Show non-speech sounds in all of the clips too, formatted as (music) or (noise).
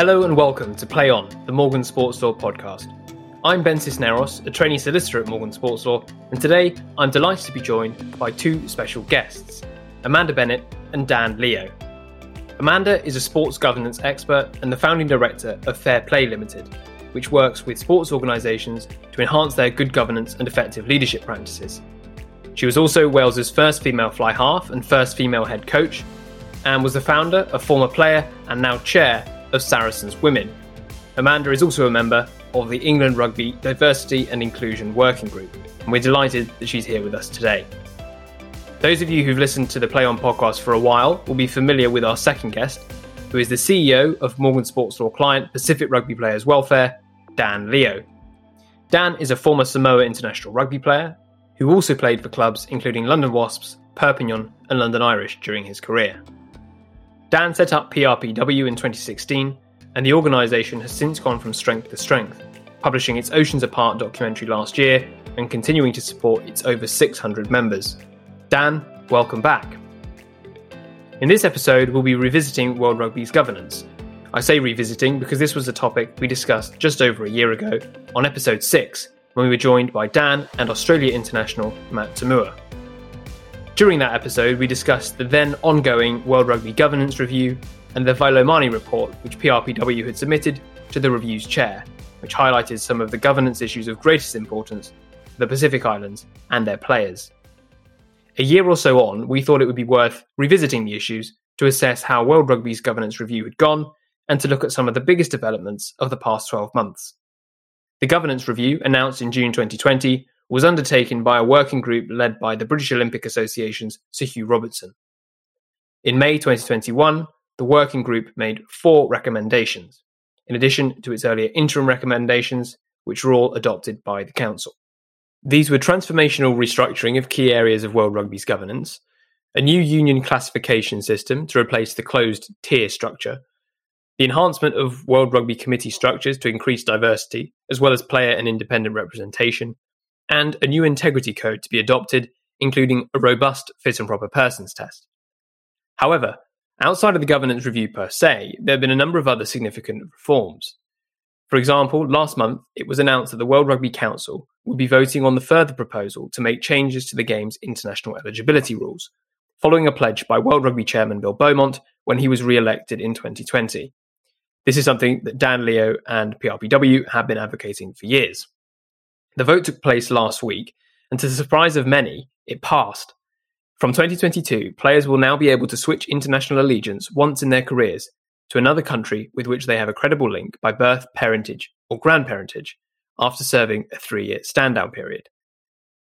Hello and welcome to Play On, the Morgan Sports Law podcast. I'm Ben Cisneros, a trainee solicitor at Morgan Sports Law, and today I'm delighted to be joined by two special guests, Amanda Bennett and Dan Leo. Amanda is a sports governance expert and the founding director of Fair Play Limited, which works with sports organisations to enhance their good governance and effective leadership practices. She was also Wales's first female fly half and first female head coach, and was the founder, a former player, and now chair of Saracens Women. Amanda is also a member of the England Rugby Diversity and Inclusion Working Group, and we're delighted that she's here with us today. Those of you who've listened to the Play On podcast for a while will be familiar with our second guest, who is the CEO of Morgan Sports Law client Pacific Rugby Players Welfare, Dan Leo. Dan is a former Samoa international rugby player who also played for clubs including London Wasps, Perpignan, and London Irish during his career. Dan set up PRPW in 2016, and the organisation has since gone from strength to strength, publishing its Oceans Apart documentary last year and continuing to support its over 600 members. Dan, welcome back. In this episode, we'll be revisiting World Rugby's governance. I say revisiting because this was a topic we discussed just over a year ago on episode 6 when we were joined by Dan and Australia international Matt To'omua. During that episode, we discussed the then ongoing World Rugby Governance Review and the Vilomani report, which PRPW had submitted to the review's chair, which highlighted some of the governance issues of greatest importance for the Pacific Islands and their players. A year or so on, we thought it would be worth revisiting the issues to assess how World Rugby's governance review had gone and to look at some of the biggest developments of the past 12 months. The governance review, announced in June 2020, was undertaken by a working group led by the British Olympic Association's Sir Hugh Robertson. In May 2021, the working group made four recommendations, in addition to its earlier interim recommendations, which were all adopted by the Council. These were transformational restructuring of key areas of World Rugby's governance, a new union classification system to replace the closed tier structure, the enhancement of World Rugby committee structures to increase diversity, as well as player and independent representation, and a new integrity code to be adopted, including a robust fit and proper persons test. However, outside of the governance review per se, there have been a number of other significant reforms. For example, last month it was announced that the World Rugby Council would be voting on the further proposal to make changes to the game's international eligibility rules, following a pledge by World Rugby chairman Bill Beaumont when he was re elected in 2020. This is something that Dan Leo and PRPW have been advocating for years. The vote took place last week, and to the surprise of many, it passed. From 2022, players will now be able to switch international allegiance once in their careers to another country with which they have a credible link by birth, parentage, or grandparentage after serving a three year stand down period.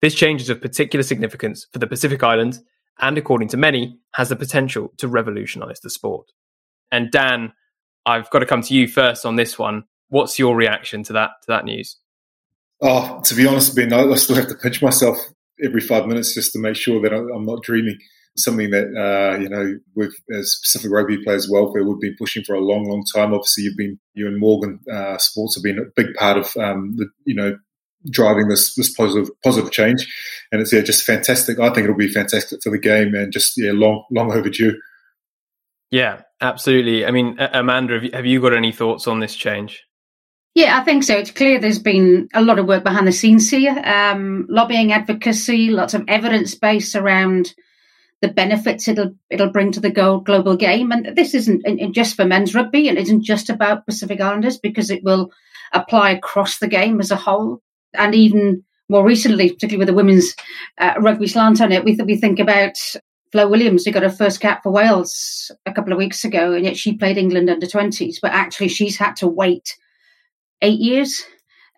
This change is of particular significance for the Pacific Islands and, according to many, has the potential to revolutionise the sport. And Dan, I've got to come to you first on this one. What's your reaction to that to that news? Oh, to be honest, Ben, I still have to pinch myself every five minutes just to make sure that I'm not dreaming. Something that uh, you know, with as Pacific Rugby Players Welfare, we've been pushing for a long, long time. Obviously, you've been you and Morgan uh, Sports have been a big part of um, the you know driving this this positive positive change, and it's yeah, just fantastic. I think it'll be fantastic for the game and just yeah, long long overdue. Yeah, absolutely. I mean, Amanda, have you got any thoughts on this change? Yeah, I think so. It's clear there's been a lot of work behind the scenes here, um, lobbying, advocacy, lots of evidence base around the benefits it'll it'll bring to the global game. And this isn't just for men's rugby, and isn't just about Pacific Islanders because it will apply across the game as a whole. And even more recently, particularly with the women's uh, rugby slant on it, we th- we think about Flo Williams, who got her first cap for Wales a couple of weeks ago, and yet she played England under 20s, but actually she's had to wait eight years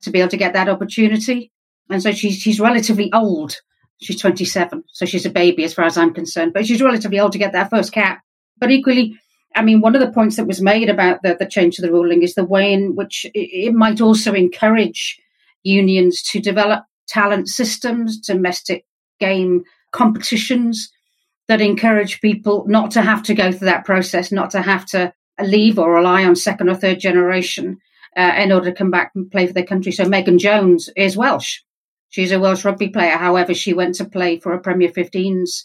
to be able to get that opportunity. And so she's, she's relatively old. She's 27, so she's a baby as far as I'm concerned, but she's relatively old to get that first cap. But equally, I mean, one of the points that was made about the, the change to the ruling is the way in which it, it might also encourage unions to develop talent systems, domestic game competitions that encourage people not to have to go through that process, not to have to leave or rely on second or third generation uh, in order to come back and play for their country. So Megan Jones is Welsh. She's a Welsh rugby player. However, she went to play for a Premier 15s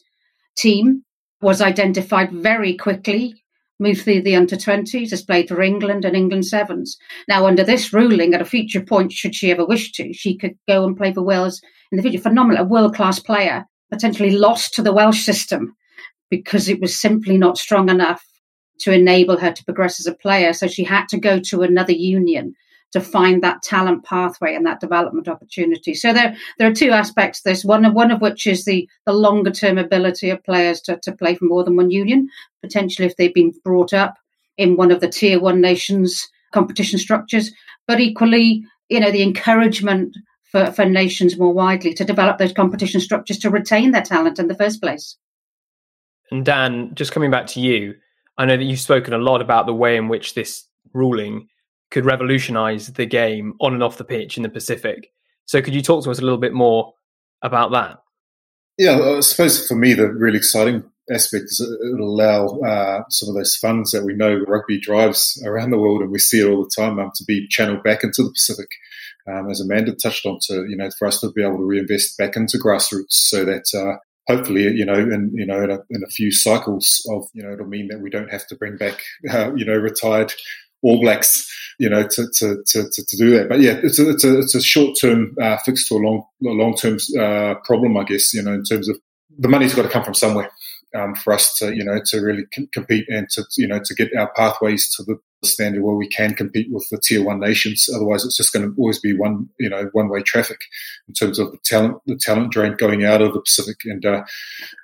team, was identified very quickly, moved through the under 20s, has played for England and England Sevens. Now, under this ruling, at a future point, should she ever wish to, she could go and play for Wales in the future. Phenomenal, a world class player, potentially lost to the Welsh system because it was simply not strong enough to enable her to progress as a player. So she had to go to another union to find that talent pathway and that development opportunity. So there, there are two aspects to this. One of one of which is the the longer term ability of players to, to play for more than one union, potentially if they've been brought up in one of the tier one nations competition structures, but equally, you know, the encouragement for, for nations more widely to develop those competition structures to retain their talent in the first place. And Dan, just coming back to you, I know that you've spoken a lot about the way in which this ruling could revolutionize the game on and off the pitch in the Pacific. So, could you talk to us a little bit more about that? Yeah, I suppose for me, the really exciting aspect is it'll allow uh, some of those funds that we know rugby drives around the world, and we see it all the time, um, to be channeled back into the Pacific. Um, as Amanda touched on, to you know, for us to be able to reinvest back into grassroots, so that uh, hopefully, you know, in you know, in a, in a, few cycles of, you know, it'll mean that we don't have to bring back, (laughs) uh, you know, retired All Blacks, you know, to to, to, to do that. But yeah, it's a it's a, it's a short term uh, fix to a long long term uh, problem, I guess. You know, in terms of the money's got to come from somewhere. Um, for us to, you know, to really compete and to, you know, to get our pathways to the standard where we can compete with the tier one nations. Otherwise, it's just going to always be one, you know, one way traffic in terms of the talent, the talent drain going out of the Pacific. And uh,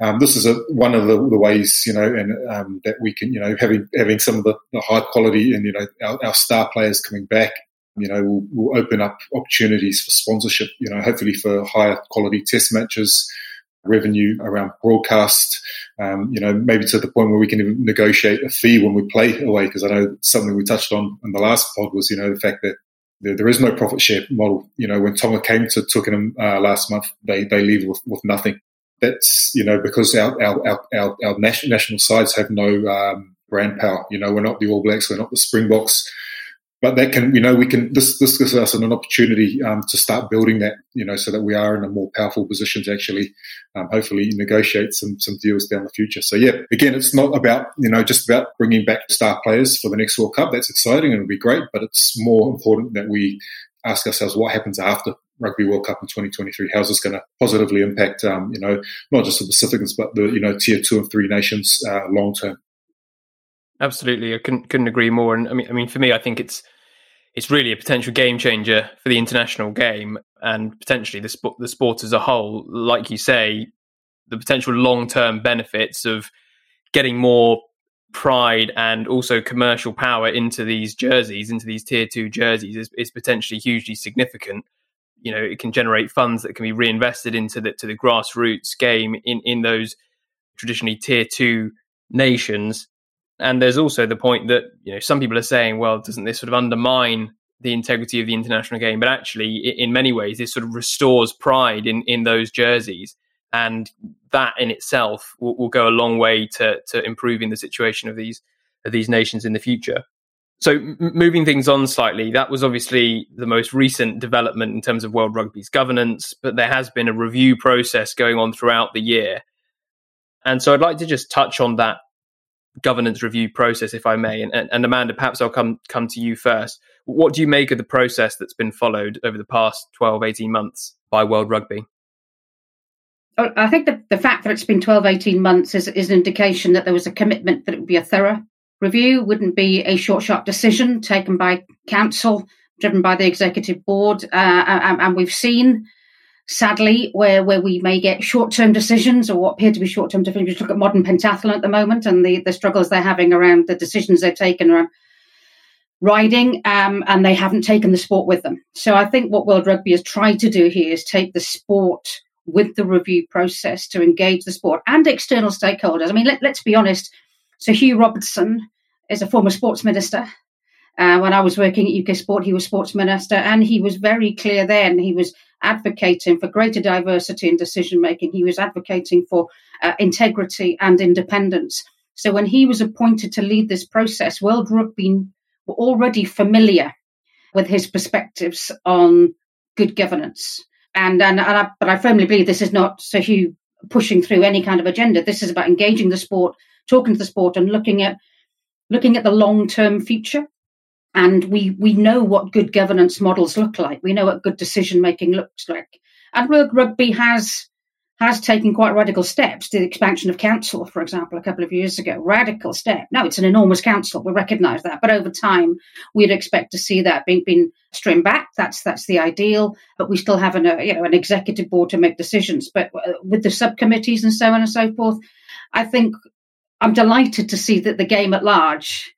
um, this is a, one of the, the, ways, you know, and um, that we can, you know, having having some of the, the high quality and you know our, our, star players coming back. You know, will will open up opportunities for sponsorship. You know, hopefully for higher quality test matches, revenue around broadcast, um, you know, maybe to the point where we can even negotiate a fee when we play away. Because I know something we touched on in the last pod was, you know, the fact that there, is no profit share model. You know, when Tonga came to Twickenham uh, last month, they, they leave with, with nothing. That's, you know, because our, our, our, our, our national sides have no um, brand power. You know, we're not the All Blacks, we're not the Springboks but that can, you know, we can, this, this gives us an opportunity um, to start building that, you know, so that we are in a more powerful position to actually, um, hopefully negotiate some, some deals down the future. So yeah, again, it's not about, you know, just about bringing back star players for the next World Cup. That's exciting and it'll be great, but it's more important that we ask ourselves what happens after Rugby World Cup in 2023. How's this going to positively impact, um, you know, not just the Pacificans, but the, you know, tier two and three nations uh, long term. Absolutely, I couldn't couldn't agree more. And I mean, I mean, for me, I think it's it's really a potential game changer for the international game and potentially the sport the sport as a whole. Like you say, the potential long term benefits of getting more pride and also commercial power into these jerseys, into these tier two jerseys, is, is potentially hugely significant. You know, it can generate funds that can be reinvested into the to the grassroots game in in those traditionally tier two nations and there's also the point that you know some people are saying, well, doesn't this sort of undermine the integrity of the international game? But actually, in many ways, this sort of restores pride in in those jerseys, and that in itself will, will go a long way to to improving the situation of these of these nations in the future. So, m- moving things on slightly, that was obviously the most recent development in terms of World Rugby's governance, but there has been a review process going on throughout the year. And so I'd like to just touch on that governance review process, if I may. And, and, Amanda, perhaps I'll come come to you first. What do you make of the process that's been followed over the past 12, 18 months by World Rugby? I think the, the fact that it's been 12, 18 months is, is an indication that there was a commitment that it would be a thorough review, wouldn't be a short, sharp decision taken by council, driven by the executive board. Uh, and, and we've seen sadly, where where we may get short term decisions or what appear to be short term decisions. Just look at modern pentathlon at the moment and the the struggles they're having around the decisions they've taken around riding, um, and they haven't taken the sport with them. So I think what World Rugby has tried to do here is take the sport with the review process to engage the sport and external stakeholders. I mean, let, let's be honest. So Hugh Robertson is a former sports minister. Uh, when I was working at UK Sport, he was sports minister, and he was very clear then. He was advocating for greater diversity in decision making. He was advocating for uh, integrity and independence. So when he was appointed to lead this process, World Rugby were already familiar with his perspectives on good governance. And, and, and I, but I firmly believe this is not Sir Hugh pushing through any kind of agenda. This is about engaging the sport, talking to the sport, and looking at looking at the long term future. And we, we know what good governance models look like. We know what good decision making looks like. And rugby has has taken quite radical steps. The expansion of council, for example, a couple of years ago, radical step. No, it's an enormous council. We recognise that, but over time, we'd expect to see that being, being streamed back. That's that's the ideal. But we still have an uh, you know an executive board to make decisions. But uh, with the subcommittees and so on and so forth, I think I'm delighted to see that the game at large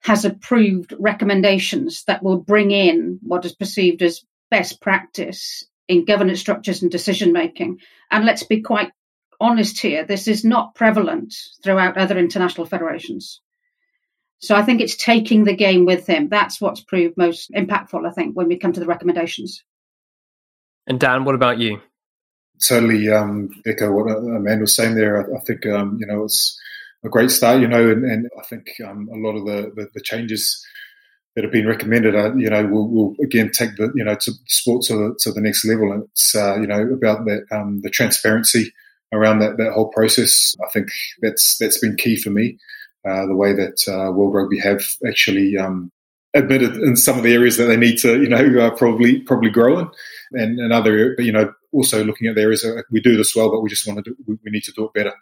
has approved recommendations that will bring in what is perceived as best practice in governance structures and decision making. And let's be quite honest here, this is not prevalent throughout other international federations. So I think it's taking the game with him. That's what's proved most impactful, I think, when we come to the recommendations. And Dan, what about you? Totally um, echo what Amanda was saying there. I, I think, um, you know, it's a great start, you know, and, and I think um, a lot of the, the, the changes that have been recommended are, you know, will, will again take the, you know, to sport to the, to the next level. And it's, uh, you know, about that, um, the transparency around that, that whole process. I think that's, that's been key for me. Uh, the way that uh, World Rugby have actually um, admitted in some of the areas that they need to, you know, uh, probably probably grow in, and, another, you know, also looking at the areas that we do this well, but we just want to do, we, we need to do it better.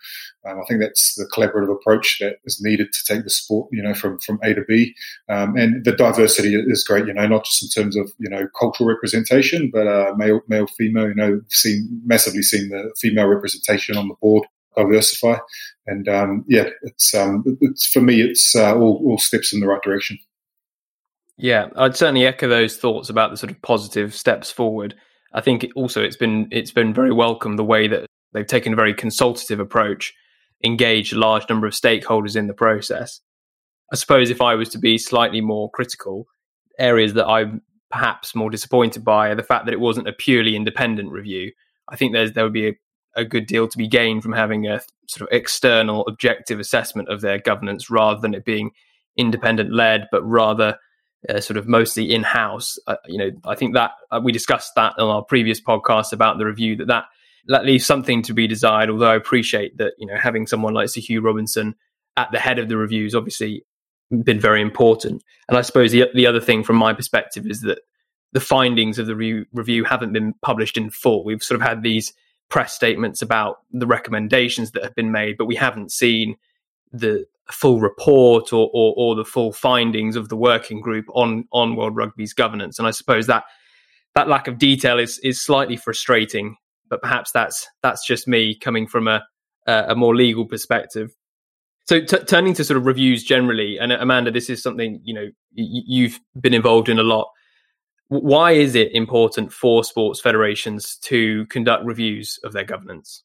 Um, I think that's the collaborative approach that is needed to take the sport, you know, from from A to B, um, and the diversity is great, you know, not just in terms of you know cultural representation, but uh, male, male, female. You know, seen massively seen the female representation on the board diversify, and um, yeah, it's um, it's for me, it's uh, all, all steps in the right direction. Yeah, I'd certainly echo those thoughts about the sort of positive steps forward. I think also it's been it's been very welcome the way that they've taken a very consultative approach, engaged a large number of stakeholders in the process. I suppose if I was to be slightly more critical, areas that I'm perhaps more disappointed by are the fact that it wasn't a purely independent review. I think there's there would be a, a good deal to be gained from having a sort of external objective assessment of their governance rather than it being independent led, but rather uh, sort of mostly in house. Uh, you know, I think that uh, we discussed that on our previous podcast about the review that that that leaves something to be desired. Although I appreciate that you know having someone like Sir Hugh Robinson at the head of the reviews obviously been very important. And I suppose the the other thing from my perspective is that the findings of the re- review haven't been published in full. We've sort of had these press statements about the recommendations that have been made, but we haven't seen the full report or, or, or the full findings of the working group on on World Rugby's governance. And I suppose that that lack of detail is is slightly frustrating. But perhaps that's that's just me coming from a a more legal perspective. So t- turning to sort of reviews generally, and uh, Amanda, this is something you know you've been involved in a lot. Why is it important for sports federations to conduct reviews of their governance?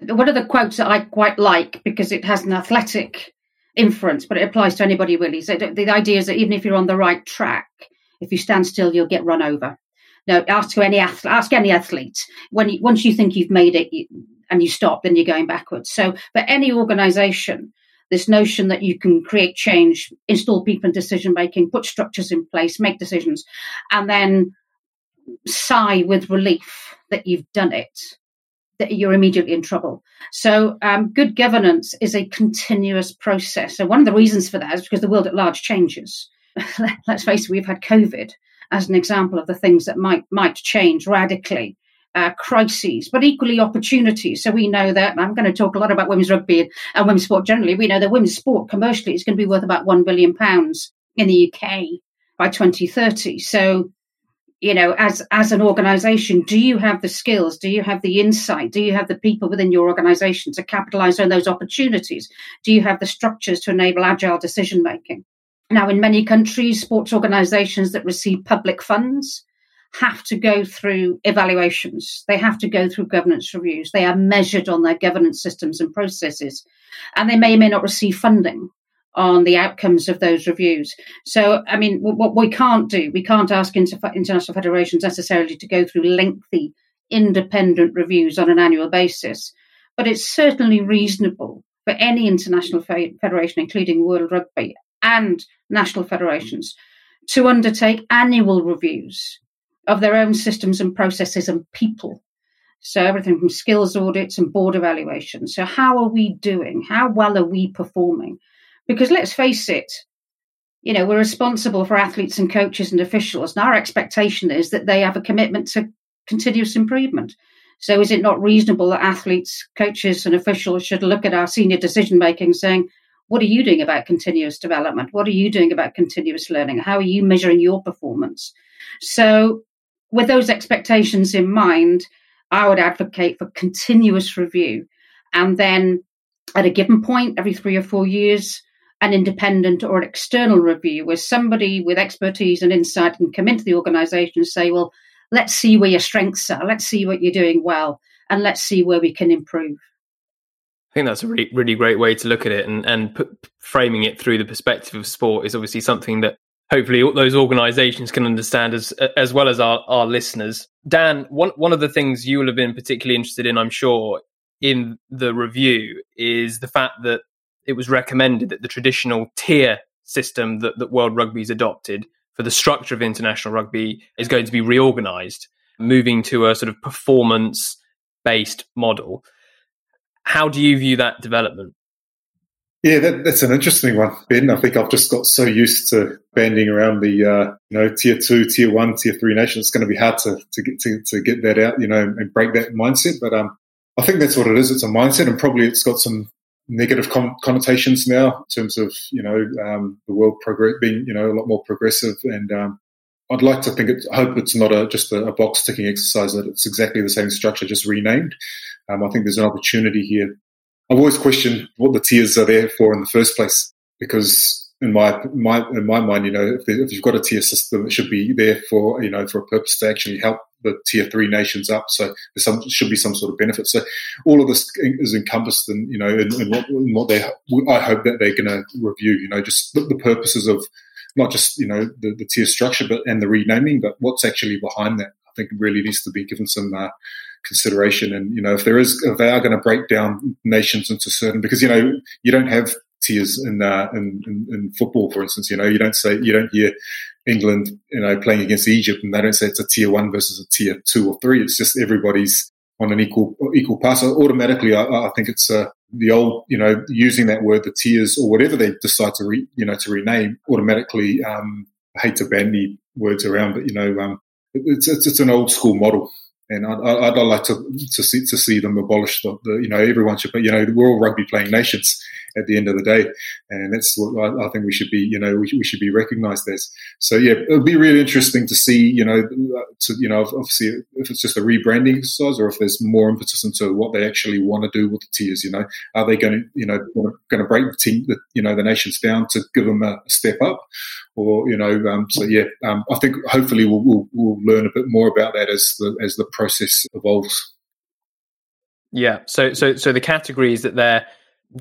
One of the quotes that I quite like because it has an athletic inference, but it applies to anybody really. So the idea is that even if you're on the right track, if you stand still, you'll get run over. Now, ask any athlete, ask any athlete when you, once you think you've made it you, and you stop, then you're going backwards. So for any organisation, this notion that you can create change, install people in decision making, put structures in place, make decisions, and then sigh with relief that you've done it that you're immediately in trouble. So, um, good governance is a continuous process. So, one of the reasons for that is because the world at large changes. (laughs) Let's face it, we've had COVID as an example of the things that might might change radically. Uh, crises, but equally opportunities. So we know that I'm going to talk a lot about women's rugby and, and women's sport generally. We know that women's sport commercially is going to be worth about one billion pounds in the UK by 2030. So you know as as an organization do you have the skills? Do you have the insight? Do you have the people within your organization to capitalize on those opportunities? Do you have the structures to enable agile decision making? Now in many countries sports organizations that receive public funds have to go through evaluations. They have to go through governance reviews. They are measured on their governance systems and processes and they may or may not receive funding on the outcomes of those reviews. So, I mean, what we can't do, we can't ask international federations necessarily to go through lengthy independent reviews on an annual basis, but it's certainly reasonable for any international federation, including World Rugby and national federations, to undertake annual reviews of their own systems and processes and people. So, everything from skills audits and board evaluations. So, how are we doing? How well are we performing? Because let's face it, you know, we're responsible for athletes and coaches and officials, and our expectation is that they have a commitment to continuous improvement. So, is it not reasonable that athletes, coaches, and officials should look at our senior decision making saying, what are you doing about continuous development? What are you doing about continuous learning? How are you measuring your performance? So, with those expectations in mind, I would advocate for continuous review. And then at a given point, every three or four years, an independent or an external review where somebody with expertise and insight can come into the organization and say, well, let's see where your strengths are, let's see what you're doing well, and let's see where we can improve. I think that's a really, really great way to look at it, and and framing it through the perspective of sport is obviously something that hopefully those organisations can understand as as well as our, our listeners. Dan, one one of the things you will have been particularly interested in, I'm sure, in the review is the fact that it was recommended that the traditional tier system that, that World Rugby's adopted for the structure of international rugby is going to be reorganised, moving to a sort of performance based model. How do you view that development? Yeah, that, that's an interesting one, Ben. I think I've just got so used to banding around the uh, you know tier two, tier one, tier three nations. It's going to be hard to to get to, to get that out, you know, and break that mindset. But um, I think that's what it is. It's a mindset, and probably it's got some negative con- connotations now in terms of you know um, the world progress being you know a lot more progressive and um, I'd like to think it, hope it's not a, just a, a, box ticking exercise that it's exactly the same structure just renamed. Um, I think there's an opportunity here. I've always questioned what the tiers are there for in the first place because in my my in my mind, you know, if, if, you've got a tier system, it should be there for you know for a purpose to actually help the tier three nations up. So there some should be some sort of benefit. So all of this is encompassed in you know in, in what, in what they I hope that they're going to review. You know, just the, the, purposes of not just you know the, the, tier structure, but and the renaming, but what's actually behind that. I think really needs to be given some. Uh, consideration and you know if there is if they are going to break down nations into certain because you know you don't have tiers in, uh, in, in, in football, for instance. You know, you don't say you don't hear England, you know, playing against Egypt, and they don't say it's a tier one versus a tier two or three. It's just everybody's on an equal equal pass. So automatically, I, I think it's uh, the old, you know, using that word, the tiers or whatever they decide to re, you know to rename. Automatically, um, I hate to bandy words around, but you know, um, it's, it's it's an old school model and I'd, I'd, like to to see to see them abolish the, the, you know everyone should but you know we're all rugby playing nations at the end of the day. And that's what I, think we should be, you know, we, we should be recognised as. So yeah, it'll be really interesting to see, you know, to you know, obviously if it's just a rebranding exercise or if there's more emphasis into what they actually want to do with the tiers. You know, are they going to, you know, going to break the team, the, you know, the nations down to give them a step up, or you know, um, so yeah, um, I think hopefully we'll, we'll, we'll learn a bit more about that as the as the process evolves. Yeah. So so so the categories that they're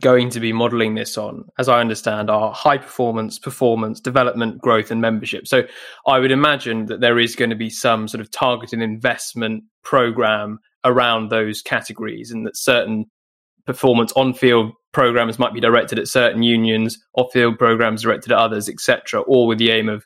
going to be modeling this on, as I understand, are high performance, performance, development, growth, and membership. So I would imagine that there is going to be some sort of targeted investment program around those categories, and that certain performance on field programs might be directed at certain unions, off field programs directed at others, etc., all with the aim of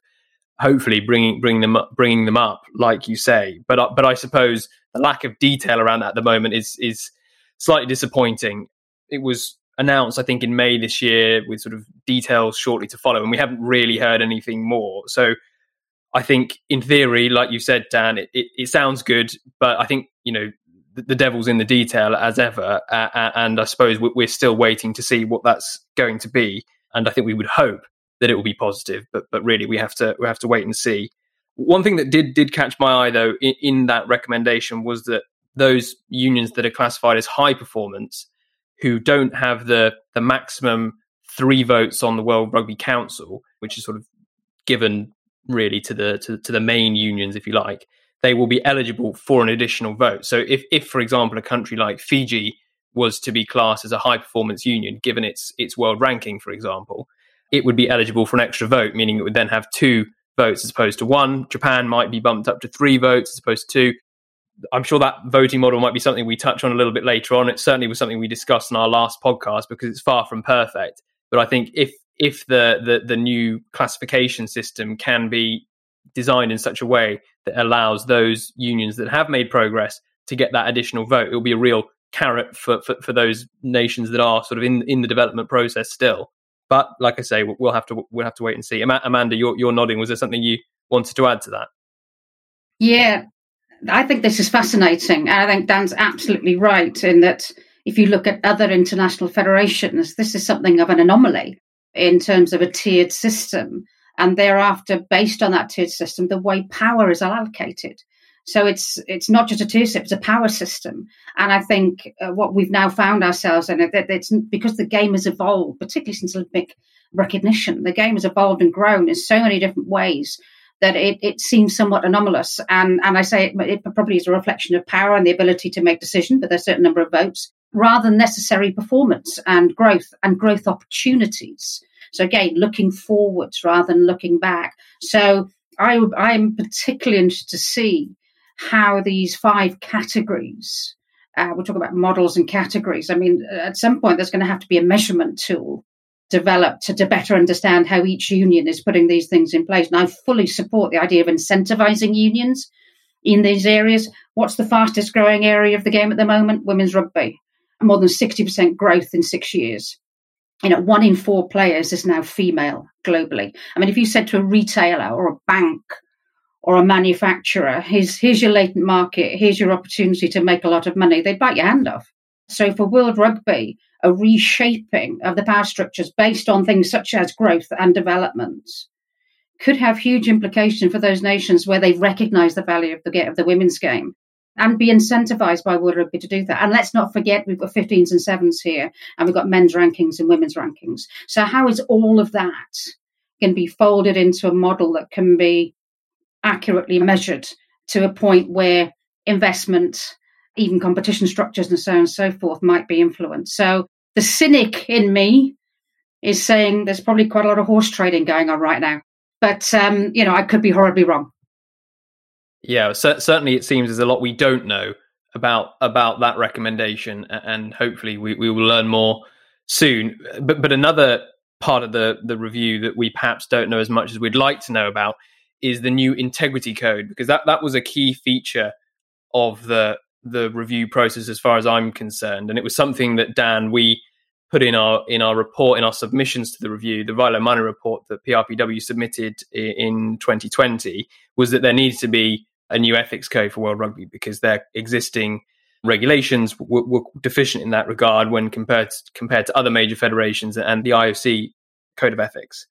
hopefully bringing bringing them up, bringing them up, like you say. But but I suppose the lack of detail around that at the moment is is slightly disappointing. It was announced, I think, in May this year with sort of details shortly to follow, and we haven't really heard anything more. So I think, in theory, like you said, Dan, it, it, it sounds good, but I think, you know, the, the devil's in the detail as ever. Uh, and I suppose we're still waiting to see what that's going to be. And I think we would hope that it will be positive, but but really we have to we have to wait and see. One thing that did did catch my eye though in, in that recommendation was that those unions that are classified as high performance who don't have the the maximum three votes on the World Rugby Council, which is sort of given really to the to, to the main unions, if you like, they will be eligible for an additional vote. So if if for example a country like Fiji was to be classed as a high performance union, given its its world ranking, for example, it would be eligible for an extra vote, meaning it would then have two votes as opposed to one. Japan might be bumped up to three votes as opposed to two. I'm sure that voting model might be something we touch on a little bit later on. It certainly was something we discussed in our last podcast because it's far from perfect. But I think if if the the, the new classification system can be designed in such a way that allows those unions that have made progress to get that additional vote, it will be a real carrot for, for, for those nations that are sort of in in the development process still. But like I say, we'll have to we'll have to wait and see. Amanda, you're, you're nodding. Was there something you wanted to add to that? Yeah, I think this is fascinating. And I think Dan's absolutely right in that if you look at other international federations, this is something of an anomaly in terms of a tiered system. And thereafter, based on that tiered system, the way power is allocated. So it's it's not just a tier system; it's a power system. And I think uh, what we've now found ourselves in it, that it's because the game has evolved, particularly since Olympic recognition. The game has evolved and grown in so many different ways that it, it seems somewhat anomalous. And, and I say it, it probably is a reflection of power and the ability to make decisions, but there's a certain number of votes, rather than necessary performance and growth and growth opportunities. So again, looking forwards rather than looking back. So I, I'm particularly interested to see how these five categories, uh, we'll talk about models and categories. I mean, at some point, there's going to have to be a measurement tool developed to, to better understand how each union is putting these things in place. And I fully support the idea of incentivizing unions in these areas. What's the fastest growing area of the game at the moment? Women's rugby. More than 60% growth in six years. You know, one in four players is now female globally. I mean, if you said to a retailer or a bank or a manufacturer, here's, here's your latent market, here's your opportunity to make a lot of money, they'd bite your hand off. So for World Rugby, a reshaping of the power structures based on things such as growth and development could have huge implications for those nations where they recognise the value of the of the women's game and be incentivized by World Rugby to do that. And let's not forget we've got 15s and 7s here, and we've got men's rankings and women's rankings. So how is all of that can be folded into a model that can be accurately measured to a point where investment even competition structures and so on and so forth might be influenced. So the cynic in me is saying there's probably quite a lot of horse trading going on right now. But, um, you know, I could be horribly wrong. Yeah, c- certainly it seems there's a lot we don't know about about that recommendation, and hopefully we, we will learn more soon. But but another part of the the review that we perhaps don't know as much as we'd like to know about is the new integrity code because that that was a key feature of the the review process as far as I'm concerned. And it was something that Dan we put in our in our report in our submissions to the review, the Vilomani report that PRPW submitted in 2020 was that there needs to be a new ethics code for World Rugby because their existing regulations were, were deficient in that regard when compared to, compared to other major federations and the IOC code of ethics.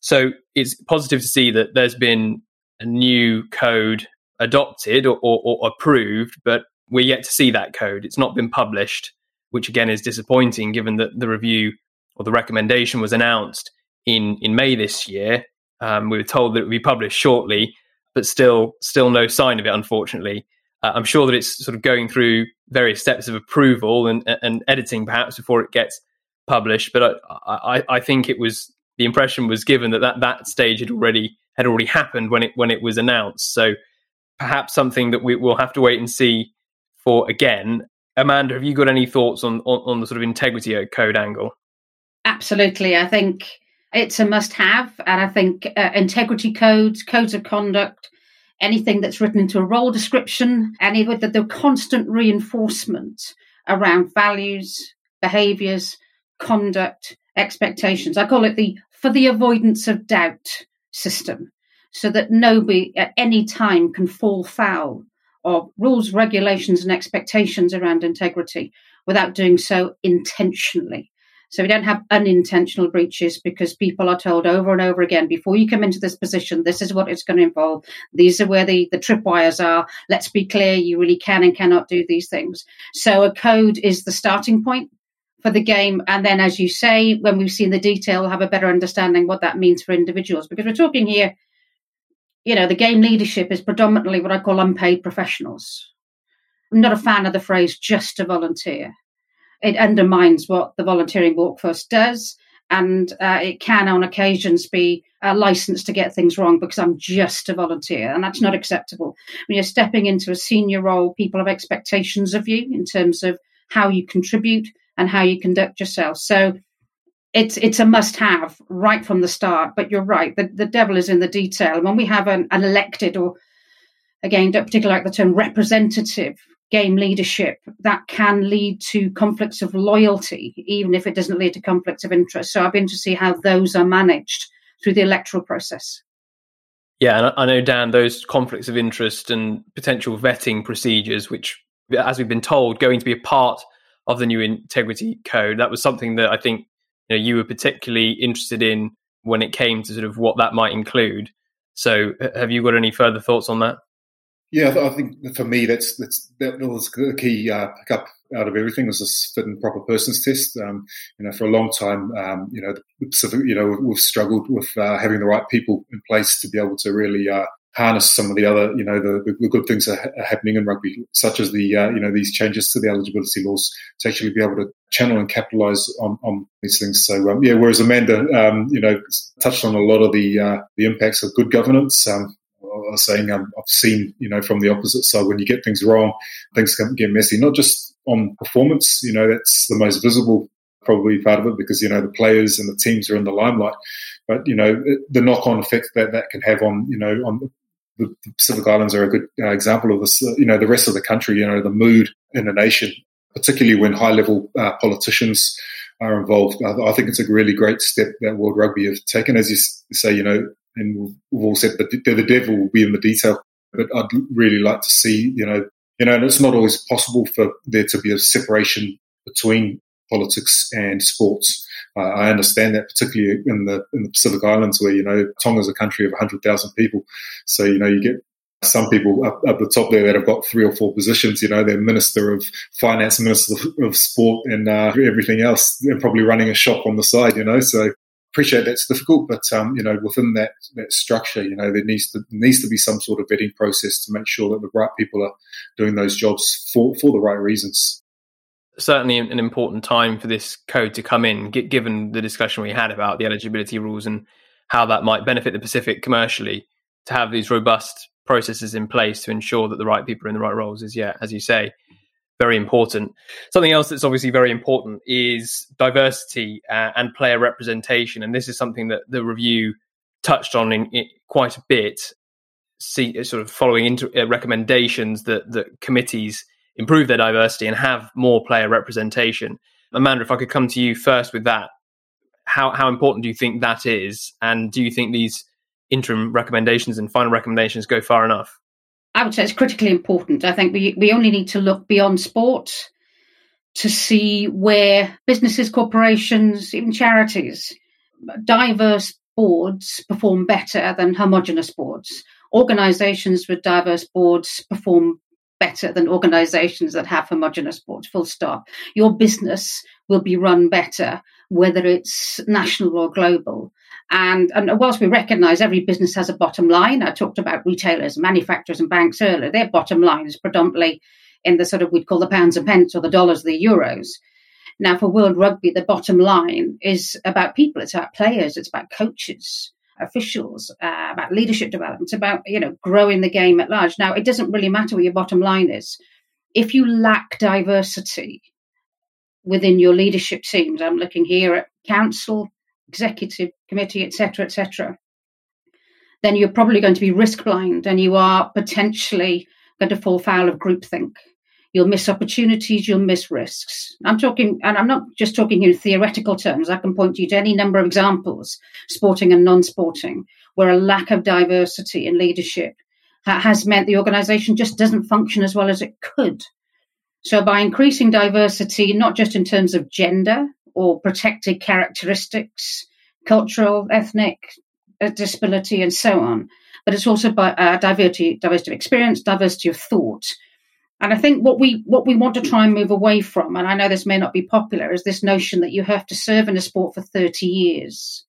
So it's positive to see that there's been a new code adopted or, or, or approved, but we're yet to see that code. It's not been published, which again is disappointing given that the review or the recommendation was announced in, in May this year. Um, we were told that it would be published shortly, but still, still no sign of it, unfortunately. Uh, I'm sure that it's sort of going through various steps of approval and, and editing perhaps before it gets published. But I, I, I think it was the impression was given that, that that stage had already had already happened when it when it was announced. So perhaps something that we will have to wait and see for again. Amanda, have you got any thoughts on, on, on the sort of integrity code angle? Absolutely. I think it's a must have. And I think uh, integrity codes, codes of conduct, anything that's written into a role description, any with the, the constant reinforcement around values, behaviors, conduct, expectations. I call it the for the avoidance of doubt system so that nobody at any time can fall foul of rules, regulations, and expectations around integrity without doing so intentionally. So we don't have unintentional breaches because people are told over and over again before you come into this position, this is what it's going to involve. These are where the, the tripwires are. Let's be clear, you really can and cannot do these things. So a code is the starting point for the game. And then, as you say, when we've seen the detail, we'll have a better understanding what that means for individuals because we're talking here you know, the game leadership is predominantly what I call unpaid professionals. I'm not a fan of the phrase just a volunteer. It undermines what the volunteering workforce does, and uh, it can, on occasions, be a license to get things wrong because I'm just a volunteer, and that's not acceptable. When you're stepping into a senior role, people have expectations of you in terms of how you contribute and how you conduct yourself. So it's it's a must have right from the start. But you're right, the, the devil is in the detail. When we have an, an elected or again, don't particularly like the term representative game leadership that can lead to conflicts of loyalty, even if it doesn't lead to conflicts of interest. So I've been to see how those are managed through the electoral process. Yeah, and I know, Dan, those conflicts of interest and potential vetting procedures, which, as we've been told, going to be a part of the new integrity code, that was something that I think you, know, you were particularly interested in when it came to sort of what that might include. So, have you got any further thoughts on that? Yeah, I think for me that's that's that was the key uh, pick up out of everything was this fit and proper persons test. Um, you know, for a long time, um, you know, Pacific, you know, we've struggled with uh, having the right people in place to be able to really uh, harness some of the other, you know, the, the good things that are happening in rugby, such as the, uh, you know, these changes to the eligibility laws to actually be able to channel and capitalize on, on these things. So, um, yeah, whereas Amanda, um, you know, touched on a lot of the, uh, the impacts of good governance, um, I was saying um, I've seen, you know, from the opposite side, when you get things wrong, things can get messy, not just on performance, you know, that's the most visible probably part of it because, you know, the players and the teams are in the limelight. But, you know, the knock on effect that that can have on, you know, on the Pacific Islands are a good uh, example of this. Uh, you know, the rest of the country, you know, the mood in the nation, particularly when high level uh, politicians are involved. I, think it's a really great step that World Rugby have taken. As you say, you know, and we've all said the, the devil will be in the detail. But I'd really like to see, you know, you know, and it's not always possible for there to be a separation between politics and sports. Uh, I understand that, particularly in the in the Pacific Islands, where you know Tonga is a country of 100,000 people, so you know you get some people up, up the top there that have got three or four positions. You know, they're minister of finance, minister of sport, and uh, everything else. They're probably running a shop on the side. You know, so appreciate that's difficult, but um, you know, within that that structure, you know, there needs to needs to be some sort of vetting process to make sure that the right people are doing those jobs for for the right reasons. Certainly, an important time for this code to come in, given the discussion we had about the eligibility rules and how that might benefit the Pacific commercially. To have these robust processes in place to ensure that the right people are in the right roles is, yeah, as you say, very important. Something else that's obviously very important is diversity uh, and player representation, and this is something that the review touched on in, in quite a bit. See, sort of following into uh, recommendations that that committees improve their diversity and have more player representation. Amanda, if I could come to you first with that, how how important do you think that is, and do you think these interim recommendations and final recommendations go far enough? I would say it's critically important. I think we, we only need to look beyond sport to see where businesses, corporations, even charities, diverse boards perform better than homogenous boards. Organizations with diverse boards perform better than organizations that have homogenous boards, full stop. Your business will be run better, whether it's national or global. And, and whilst we recognize every business has a bottom line, I talked about retailers, manufacturers, and banks earlier, their bottom line is predominantly in the sort of we'd call the pounds and pence or the dollars, the euros. Now, for World Rugby, the bottom line is about people, it's about players, it's about coaches, officials, uh, about leadership development, about you know growing the game at large. Now, it doesn't really matter what your bottom line is. If you lack diversity within your leadership teams, I'm looking here at council, executive committee, etc., etc., then you're probably going to be risk blind and you are potentially going to fall foul of groupthink. You'll miss opportunities, you'll miss risks. I'm talking, and I'm not just talking in theoretical terms. I can point you to any number of examples, sporting and non sporting, where a lack of diversity in leadership has meant the organization just doesn't function as well as it could. So, by increasing diversity, not just in terms of gender, or protected characteristics, cultural, ethnic, uh, disability, and so on. But it's also by uh, diversity, diversity of experience, diversity of thought. And I think what we what we want to try and move away from, and I know this may not be popular, is this notion that you have to serve in a sport for 30 years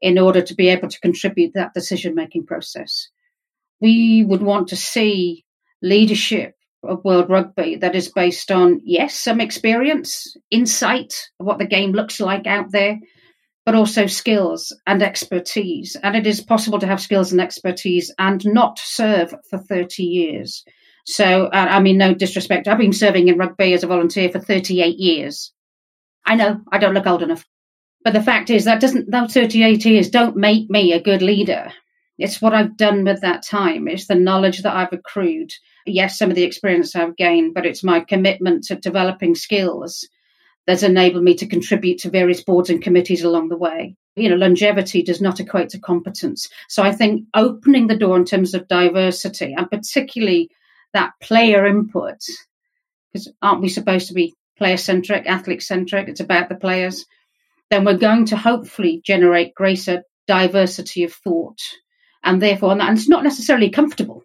in order to be able to contribute that decision making process. We would want to see leadership of World Rugby that is based on, yes, some experience, insight of what the game looks like out there, but also skills and expertise. And it is possible to have skills and expertise and not serve for 30 years. So, uh, I mean, no disrespect. I've been serving in rugby as a volunteer for 38 years. I know I don't look old enough. But the fact is that doesn't, those 38 years don't make me a good leader. It's what I've done with that time. It's the knowledge that I've accrued yes, some of the experience I've gained, but it's my commitment to developing skills that's enabled me to contribute to various boards and committees along the way. You know, longevity does not equate to competence. So I think opening the door in terms of diversity and particularly that player input, because aren't we supposed to be player centric, athlete centric? It's about the players. Then we're going to hopefully generate greater diversity of thought. And therefore, and it's not necessarily comfortable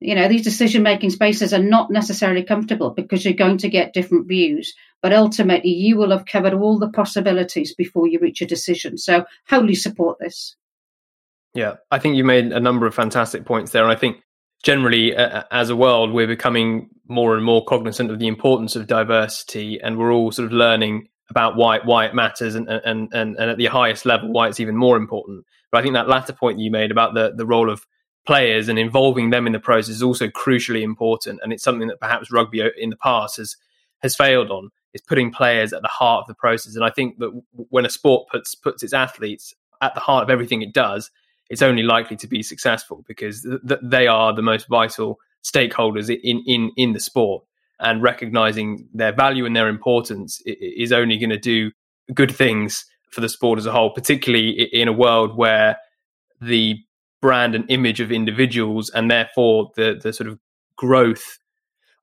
you know these decision making spaces are not necessarily comfortable because you're going to get different views but ultimately you will have covered all the possibilities before you reach a decision so wholly support this yeah i think you made a number of fantastic points there and i think generally uh, as a world we're becoming more and more cognizant of the importance of diversity and we're all sort of learning about why why it matters and and and, and at the highest level why it's even more important but i think that latter point you made about the the role of players and involving them in the process is also crucially important. And it's something that perhaps rugby in the past has has failed on is putting players at the heart of the process. And I think that when a sport puts puts its athletes at the heart of everything it does, it's only likely to be successful because th- they are the most vital stakeholders in in in the sport. And recognizing their value and their importance is only going to do good things for the sport as a whole, particularly in a world where the brand and image of individuals, and therefore the the sort of growth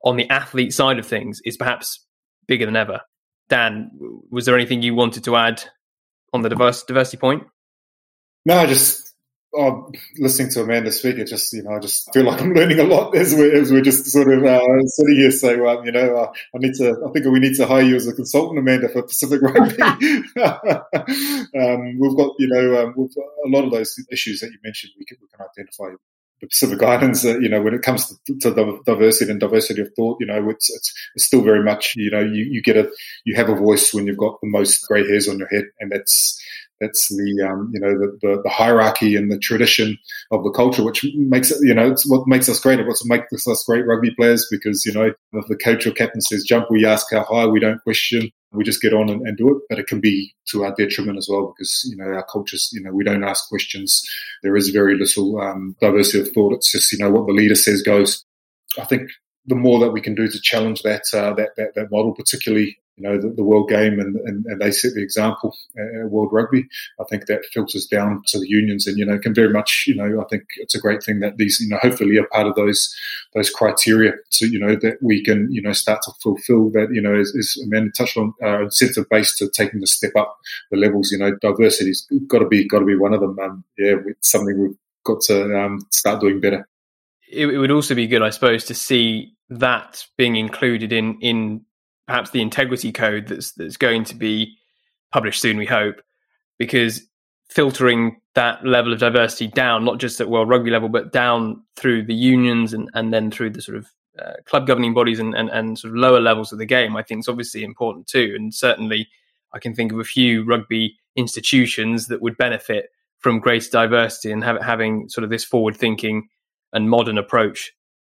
on the athlete side of things is perhaps bigger than ever. Dan, was there anything you wanted to add on the diverse, diversity point? No, I just oh, listening to Amanda speak, it just you know I just feel like I'm (laughs) learning a lot as we're, as we're just sort of uh, sitting here. So um, you know, uh, I need to. I think we need to hire you as a consultant, Amanda, for Pacific Rugby. (laughs) (laughs) um, we've got you know um, we've a lot of those issues that you mentioned. We can, we can identify the Pacific Islands, uh, you know, when it comes to, to, diversity and diversity of thought, you know, it's, it's, it's still very much, you know, you, you get a, you have a voice when you've got the most grey hairs on your head, and that's that's the um, you know the, the, the, hierarchy and the tradition of the culture, which makes it you know it's what makes us great. What's makes us great rugby players because you know if the coach or captain says jump, we ask how high, we don't question, we just get on and, and do it. But it can be to our detriment as well because you know our cultures you know we don't ask questions. There is very little um, diversity of thought. It's just you know what the leader says goes. I think the more that we can do to challenge that uh, that, that, that model, particularly you know the, the world game and, and, and, they set the example uh, world rugby. I think that filters down to the unions, and you know can very much you know I think it's a great thing that these you know hopefully are part of those those criteria to you know that we can you know start to fulfil that you know as, as Amanda touched on uh, incentive based to taking the step up the levels. You know diversity's got to be got to be one of them. Um, yeah, something we've got to um, start doing better. It would also be good, I suppose, to see that being included in in perhaps the integrity code that's that's going to be published soon. We hope because filtering that level of diversity down, not just at world rugby level, but down through the unions and, and then through the sort of uh, club governing bodies and, and, and sort of lower levels of the game, I think is obviously important too. And certainly, I can think of a few rugby institutions that would benefit from greater diversity and have, having sort of this forward thinking and modern approach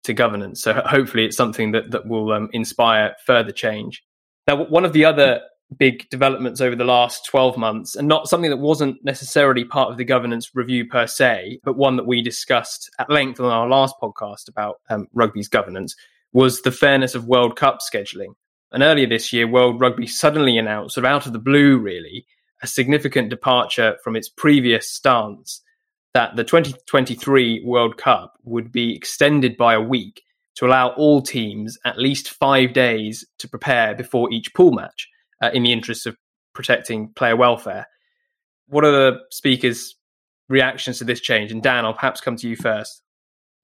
to governance. So hopefully, it's something that that will um, inspire further change. Now, one of the other big developments over the last 12 months, and not something that wasn't necessarily part of the governance review per se, but one that we discussed at length on our last podcast about um, rugby's governance, was the fairness of World Cup scheduling. And earlier this year, World Rugby suddenly announced, sort of out of the blue, really, a significant departure from its previous stance that the 2023 World Cup would be extended by a week to allow all teams at least five days to prepare before each pool match uh, in the interest of protecting player welfare. What are the speakers' reactions to this change? And Dan, I'll perhaps come to you first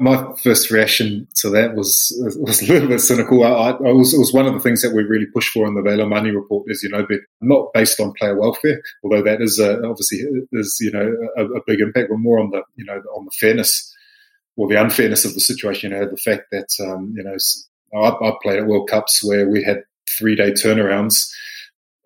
my first reaction to that was was (laughs) a little bit cynical. I, I was, it was one of the things that we really pushed for in the Vilomani report is you know, not based on player welfare, although that is a, obviously is you know a, a, big impact, but more on the you know on the fairness or the unfairness of the situation. You know, the fact that um, you know I, I played at World Cups where we had three day turnarounds,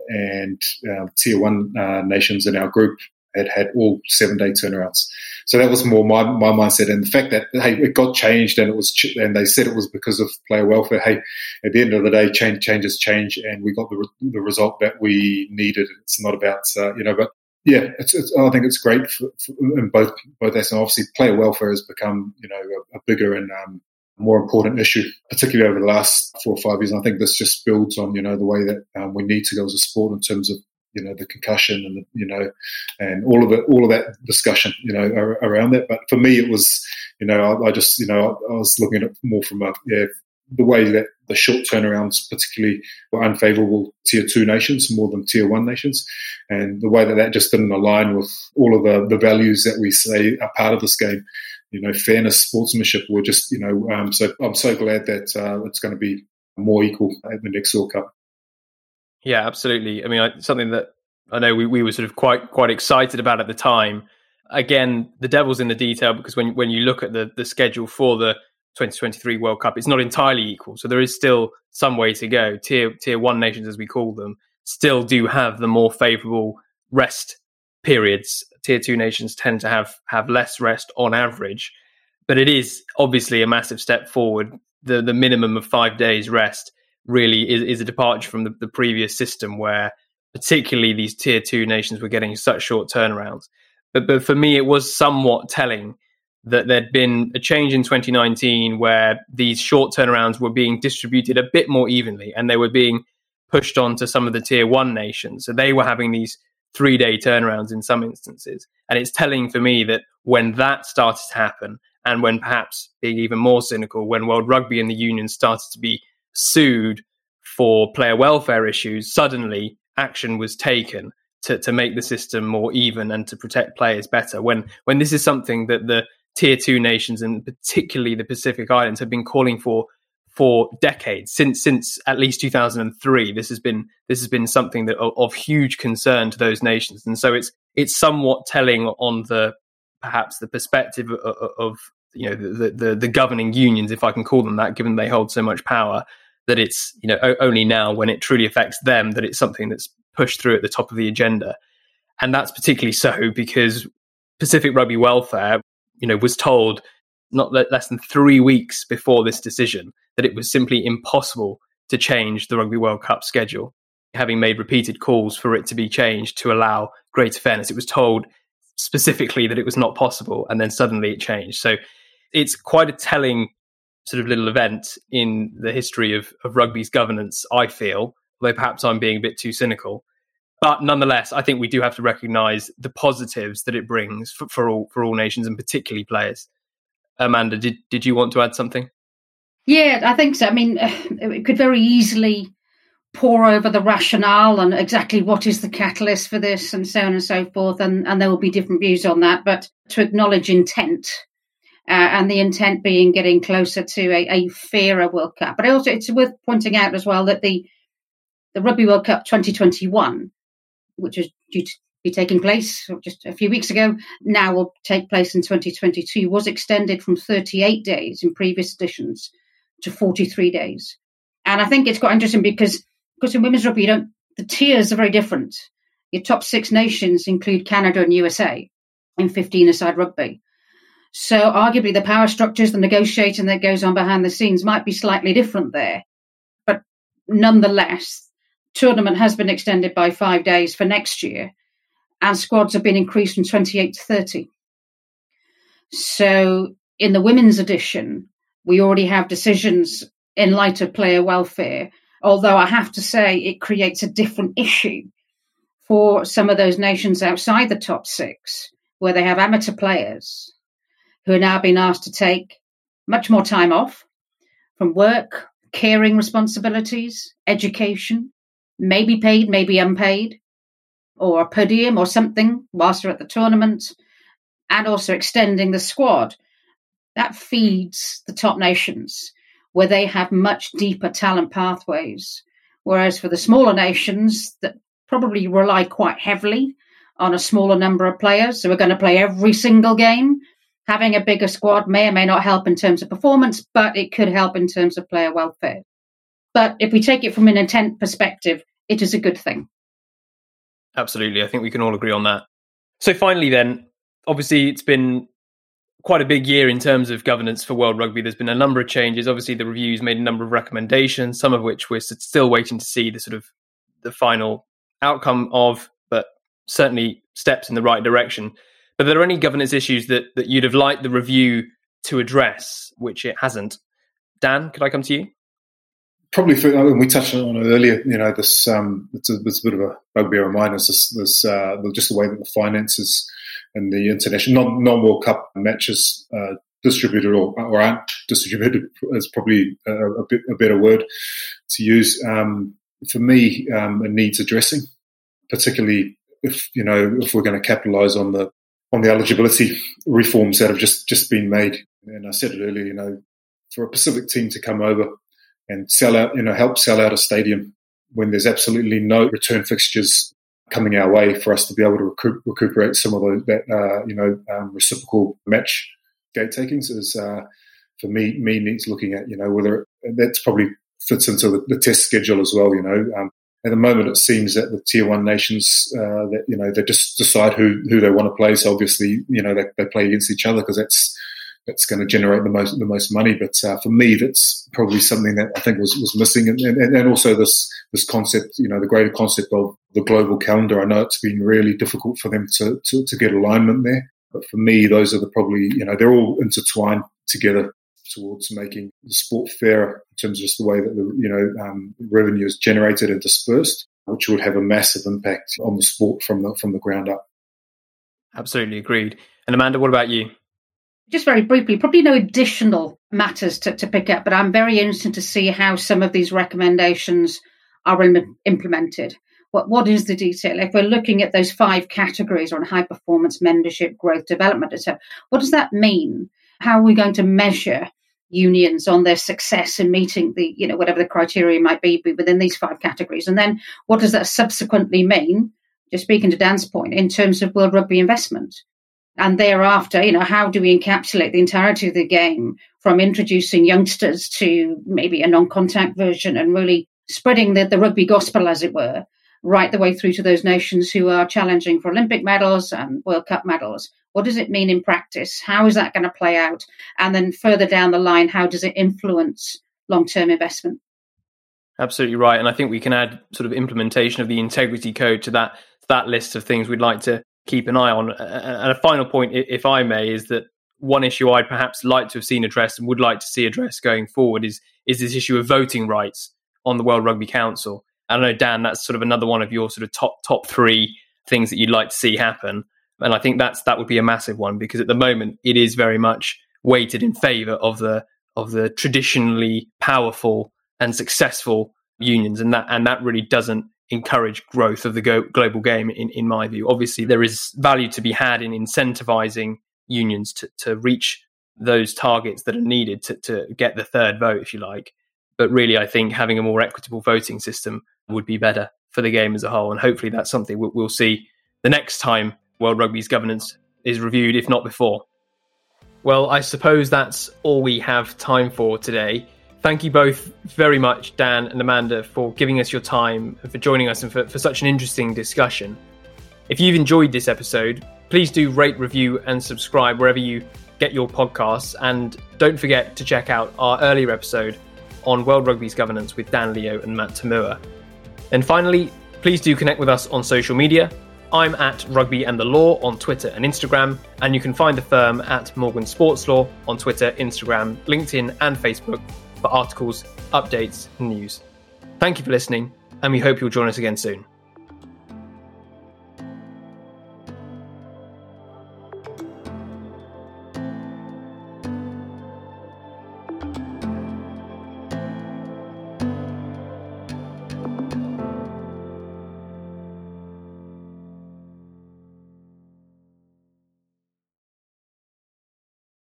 and uh, tier one uh, nations in our group had had all seven day turnarounds. So that was more my, my mindset. And the fact that, hey, it got changed and it was, and they said it was because of player welfare. Hey, at the end of the day, change, changes change and we got the, re- the result that we needed. It's not about, uh, you know, but yeah, it's, it's, I think it's great for, for, in both both aspects. Obviously, player welfare has become you know a, a bigger and um, more important issue, particularly over the last four or five years. And I think this just builds on, you know, the way that um, we need to go as a sport in terms of, you know, the concussion and, the, you know, and all of it, all of that discussion, you know, around that. But for me, it was, you know, I, I just, you know, I, I, was looking at it more from a, yeah, the way that the short turnarounds particularly were unfavourable tier two nations more than tier one nations, and the way that that just didn't align with all of the, the values that we say are part of this game. You know, fairness, sportsmanship. We're just, you know, um, so I'm so glad that uh, it's going to be more equal at the next World Cup. Yeah, absolutely. I mean, I, something that I know we, we were sort of quite quite excited about at the time. Again, the devil's in the detail because when when you look at the the schedule for the 2023 World Cup. It's not entirely equal, so there is still some way to go. Tier tier one nations, as we call them, still do have the more favourable rest periods. Tier two nations tend to have have less rest on average, but it is obviously a massive step forward. The the minimum of five days rest really is, is a departure from the, the previous system where particularly these tier two nations were getting such short turnarounds. But but for me, it was somewhat telling that there'd been a change in 2019 where these short turnarounds were being distributed a bit more evenly and they were being pushed on to some of the tier one nations. So they were having these three day turnarounds in some instances. And it's telling for me that when that started to happen, and when perhaps being even more cynical, when World Rugby and the Union started to be sued for player welfare issues, suddenly action was taken to, to make the system more even and to protect players better. When when this is something that the tier two nations and particularly the Pacific Islands have been calling for for decades since since at least 2003 this has been this has been something that of, of huge concern to those nations and so it's it's somewhat telling on the perhaps the perspective of, of you know the, the, the governing unions if i can call them that given they hold so much power that it's you know only now when it truly affects them that it's something that's pushed through at the top of the agenda and that's particularly so because pacific rugby welfare you know, was told not less than three weeks before this decision that it was simply impossible to change the Rugby World Cup schedule, having made repeated calls for it to be changed to allow greater fairness. It was told specifically that it was not possible, and then suddenly it changed. So it's quite a telling sort of little event in the history of, of rugby's governance, I feel, although perhaps I'm being a bit too cynical. But nonetheless, I think we do have to recognise the positives that it brings for, for, all for all nations and particularly players. Amanda, did did you want to add something? Yeah, I think so. I mean, (sighs) it could very easily pour over the rationale and exactly what is the catalyst for this and so on and so forth, and, and there will be different views on that. But to acknowledge intent, uh, and the intent being getting closer to a, a fairer World Cup. But also, it's worth pointing out as well that the the Rugby World Cup 2021 which is due to be taking place just a few weeks ago, now will take place in 2022, was extended from 38 days in previous editions to 43 days. And I think it's quite interesting because because in women's rugby, you don't the tiers are very different. Your top six nations include Canada and USA in 15 aside rugby. So arguably the power structures, the negotiating that goes on behind the scenes might be slightly different there. But nonetheless, tournament has been extended by five days for next year, and squads have been increased from 28 to 30. So in the women's edition, we already have decisions in light of player welfare, although I have to say it creates a different issue for some of those nations outside the top six, where they have amateur players who are now being asked to take much more time off from work, caring responsibilities, education, maybe paid, maybe unpaid, or a per diem or something whilst they're at the tournament, and also extending the squad. That feeds the top nations where they have much deeper talent pathways. Whereas for the smaller nations that probably rely quite heavily on a smaller number of players, so we're going to play every single game. Having a bigger squad may or may not help in terms of performance, but it could help in terms of player welfare. But if we take it from an intent perspective, it is a good thing. Absolutely. I think we can all agree on that. So, finally, then, obviously, it's been quite a big year in terms of governance for World Rugby. There's been a number of changes. Obviously, the reviews made a number of recommendations, some of which we're still waiting to see the sort of the final outcome of, but certainly steps in the right direction. But there are there any governance issues that, that you'd have liked the review to address, which it hasn't? Dan, could I come to you? Probably, for, we touched on it earlier. You know, this um, it's a, it's a bit of a bugbear of mine. Is this, this uh, just the way that the finances and the international non World Cup matches uh, distributed or, or aren't distributed is probably a, a, bit a better word to use. Um, for me, um, it needs addressing, particularly if you know if we're going to capitalise on the on the eligibility reforms that have just just been made. And I said it earlier, you know, for a Pacific team to come over and sell out, you know, help sell out a stadium when there's absolutely no return fixtures coming our way for us to be able to recoup, recuperate some of that, uh, you know, um, reciprocal match gate takings is, uh, for me, me needs looking at, you know, whether it, that's probably fits into the, the, test schedule as well, you know. Um, at the moment, it seems that the tier one nations, uh, that, you know, they just decide who, who they want to play. So obviously, you know, they, they play against each other because that's, that's going to generate the most the most money. But uh, for me, that's probably something that I think was, was missing, and, and, and also this this concept, you know, the greater concept of the global calendar. I know it's been really difficult for them to, to, to get alignment there, but for me, those are the probably you know they're all intertwined together towards making the sport fairer in terms of just the way that the you know um, revenue is generated and dispersed, which would have a massive impact on the sport from the from the ground up. Absolutely agreed. And Amanda, what about you? just very briefly, probably no additional matters to, to pick up, but I'm very interested to see how some of these recommendations are Im- implemented. What, what is the detail? If we're looking at those five categories on high performance, mentorship, growth, development, etc., what does that mean? How are we going to measure unions on their success in meeting the, you know, whatever the criteria might be within these five categories? And then what does that subsequently mean? Just speaking to Dan's point, in terms of World Rugby investment, and thereafter, you know, how do we encapsulate the entirety of the game from introducing youngsters to maybe a non-contact version and really spreading the, the rugby gospel, as it were, right the way through to those nations who are challenging for Olympic medals and World Cup medals. What does it mean in practice? How is that going to play out? And then further down the line, how does it influence long-term investment? Absolutely right, and I think we can add sort of implementation of the integrity code to that that list of things we'd like to keep an eye on. And a final point, if I may, is that one issue I'd perhaps like to have seen addressed and would like to see addressed going forward is is this issue of voting rights on the World Rugby Council. I know, Dan, that's sort of another one of your sort of top top three things that you'd like to see happen. And I think that's that would be a massive one because at the moment it is very much weighted in favour of the of the traditionally powerful and successful unions, and that and that really doesn't encourage growth of the go- global game, in, in my view. Obviously, there is value to be had in incentivizing unions to, to reach those targets that are needed to, to get the third vote, if you like. But really, I think having a more equitable voting system would be better for the game as a whole. And hopefully, that's something we'll, we'll see the next time World Rugby's governance is reviewed, if not before. Well, I suppose that's all we have time for today. Thank you both very much, Dan and Amanda, for giving us your time and for joining us and for, for such an interesting discussion. If you've enjoyed this episode, please do rate, review, and subscribe wherever you get your podcasts. And don't forget to check out our earlier episode on World Rugby's governance with Dan Leo and Matt Toomua. And finally, please do connect with us on social media. I'm at Rugby and the Law on Twitter and Instagram, and you can find the firm at Morgan Sports Law on Twitter, Instagram, LinkedIn, and Facebook for articles, updates, and news. Thank you for listening, and we hope you'll join us again soon.